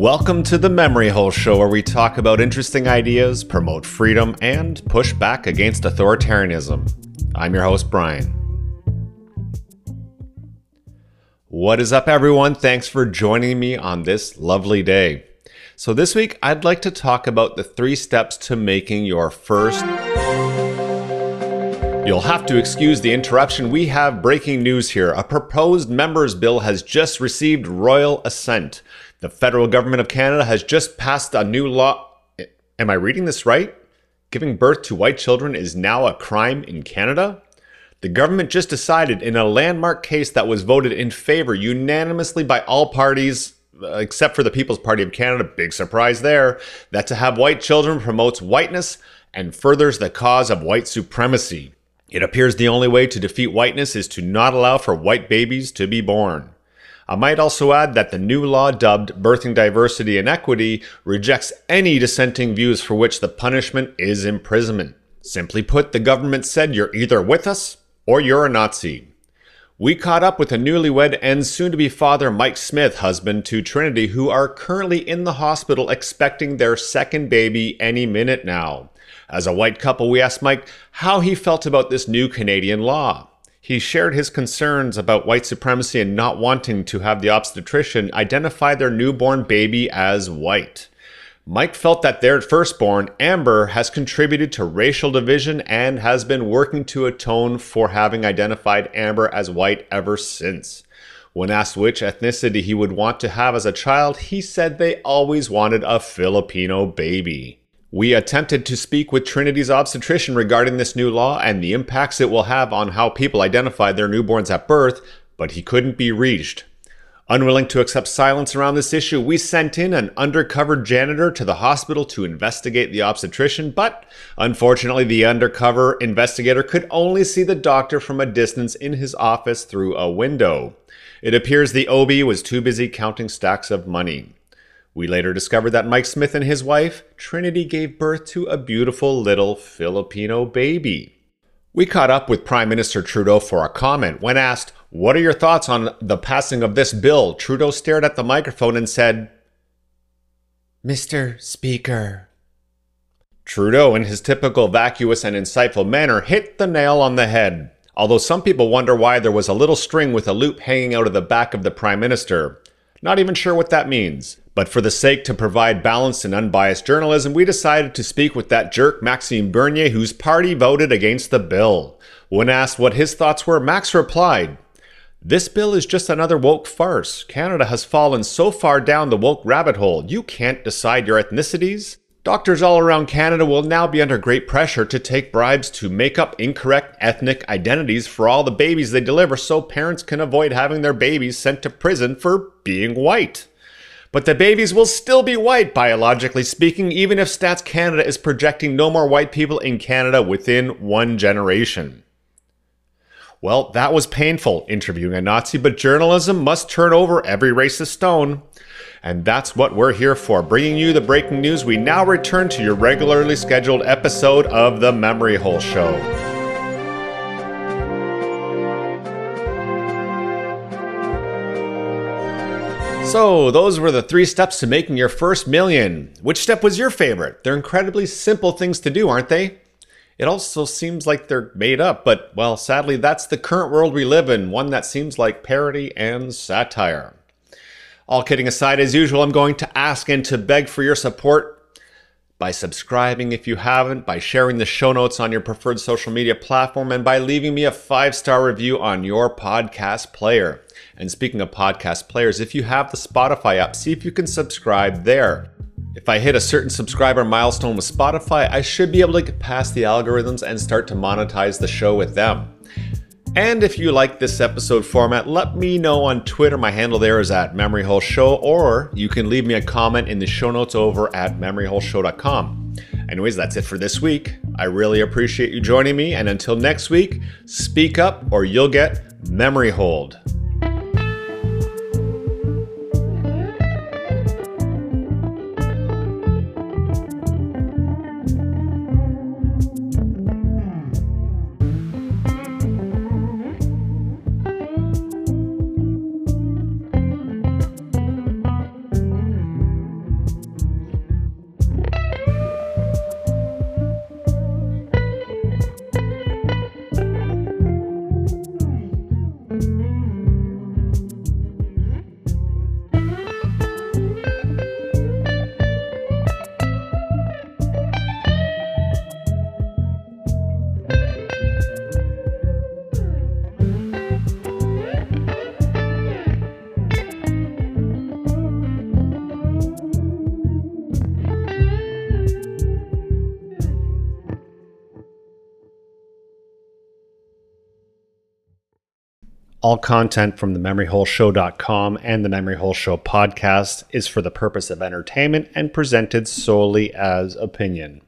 Welcome to the Memory Hole Show, where we talk about interesting ideas, promote freedom, and push back against authoritarianism. I'm your host, Brian. What is up, everyone? Thanks for joining me on this lovely day. So, this week, I'd like to talk about the three steps to making your first. You'll have to excuse the interruption. We have breaking news here. A proposed members' bill has just received royal assent. The federal government of Canada has just passed a new law. Am I reading this right? Giving birth to white children is now a crime in Canada? The government just decided in a landmark case that was voted in favor unanimously by all parties uh, except for the People's Party of Canada, big surprise there, that to have white children promotes whiteness and furthers the cause of white supremacy. It appears the only way to defeat whiteness is to not allow for white babies to be born. I might also add that the new law dubbed Birthing Diversity and Equity rejects any dissenting views for which the punishment is imprisonment. Simply put, the government said you're either with us or you're a Nazi. We caught up with a newlywed and soon to be father Mike Smith, husband to Trinity, who are currently in the hospital expecting their second baby any minute now. As a white couple, we asked Mike how he felt about this new Canadian law. He shared his concerns about white supremacy and not wanting to have the obstetrician identify their newborn baby as white. Mike felt that their firstborn, Amber, has contributed to racial division and has been working to atone for having identified Amber as white ever since. When asked which ethnicity he would want to have as a child, he said they always wanted a Filipino baby. We attempted to speak with Trinity's obstetrician regarding this new law and the impacts it will have on how people identify their newborns at birth, but he couldn't be reached. Unwilling to accept silence around this issue, we sent in an undercover janitor to the hospital to investigate the obstetrician, but unfortunately, the undercover investigator could only see the doctor from a distance in his office through a window. It appears the OB was too busy counting stacks of money. We later discovered that Mike Smith and his wife, Trinity, gave birth to a beautiful little Filipino baby. We caught up with Prime Minister Trudeau for a comment. When asked, What are your thoughts on the passing of this bill? Trudeau stared at the microphone and said, Mr. Speaker. Trudeau, in his typical vacuous and insightful manner, hit the nail on the head. Although some people wonder why there was a little string with a loop hanging out of the back of the Prime Minister. Not even sure what that means. But for the sake to provide balanced and unbiased journalism, we decided to speak with that jerk Maxime Bernier, whose party voted against the bill. When asked what his thoughts were, Max replied, This bill is just another woke farce. Canada has fallen so far down the woke rabbit hole, you can't decide your ethnicities. Doctors all around Canada will now be under great pressure to take bribes to make up incorrect ethnic identities for all the babies they deliver so parents can avoid having their babies sent to prison for being white. But the babies will still be white, biologically speaking, even if Stats Canada is projecting no more white people in Canada within one generation. Well, that was painful, interviewing a Nazi, but journalism must turn over every racist stone. And that's what we're here for, bringing you the breaking news. We now return to your regularly scheduled episode of The Memory Hole Show. So, those were the three steps to making your first million. Which step was your favorite? They're incredibly simple things to do, aren't they? It also seems like they're made up, but well, sadly, that's the current world we live in, one that seems like parody and satire. All kidding aside, as usual, I'm going to ask and to beg for your support by subscribing if you haven't, by sharing the show notes on your preferred social media platform, and by leaving me a five star review on your podcast player. And speaking of podcast players, if you have the Spotify app, see if you can subscribe there. If I hit a certain subscriber milestone with Spotify, I should be able to get past the algorithms and start to monetize the show with them. And if you like this episode format, let me know on Twitter. My handle there is at Memory Hole Show, or you can leave me a comment in the show notes over at memoryholeshow.com. Anyways, that's it for this week. I really appreciate you joining me, and until next week, speak up or you'll get memory holed. All content from the memoryholeshow.com and the Memory Hole Show podcast is for the purpose of entertainment and presented solely as opinion.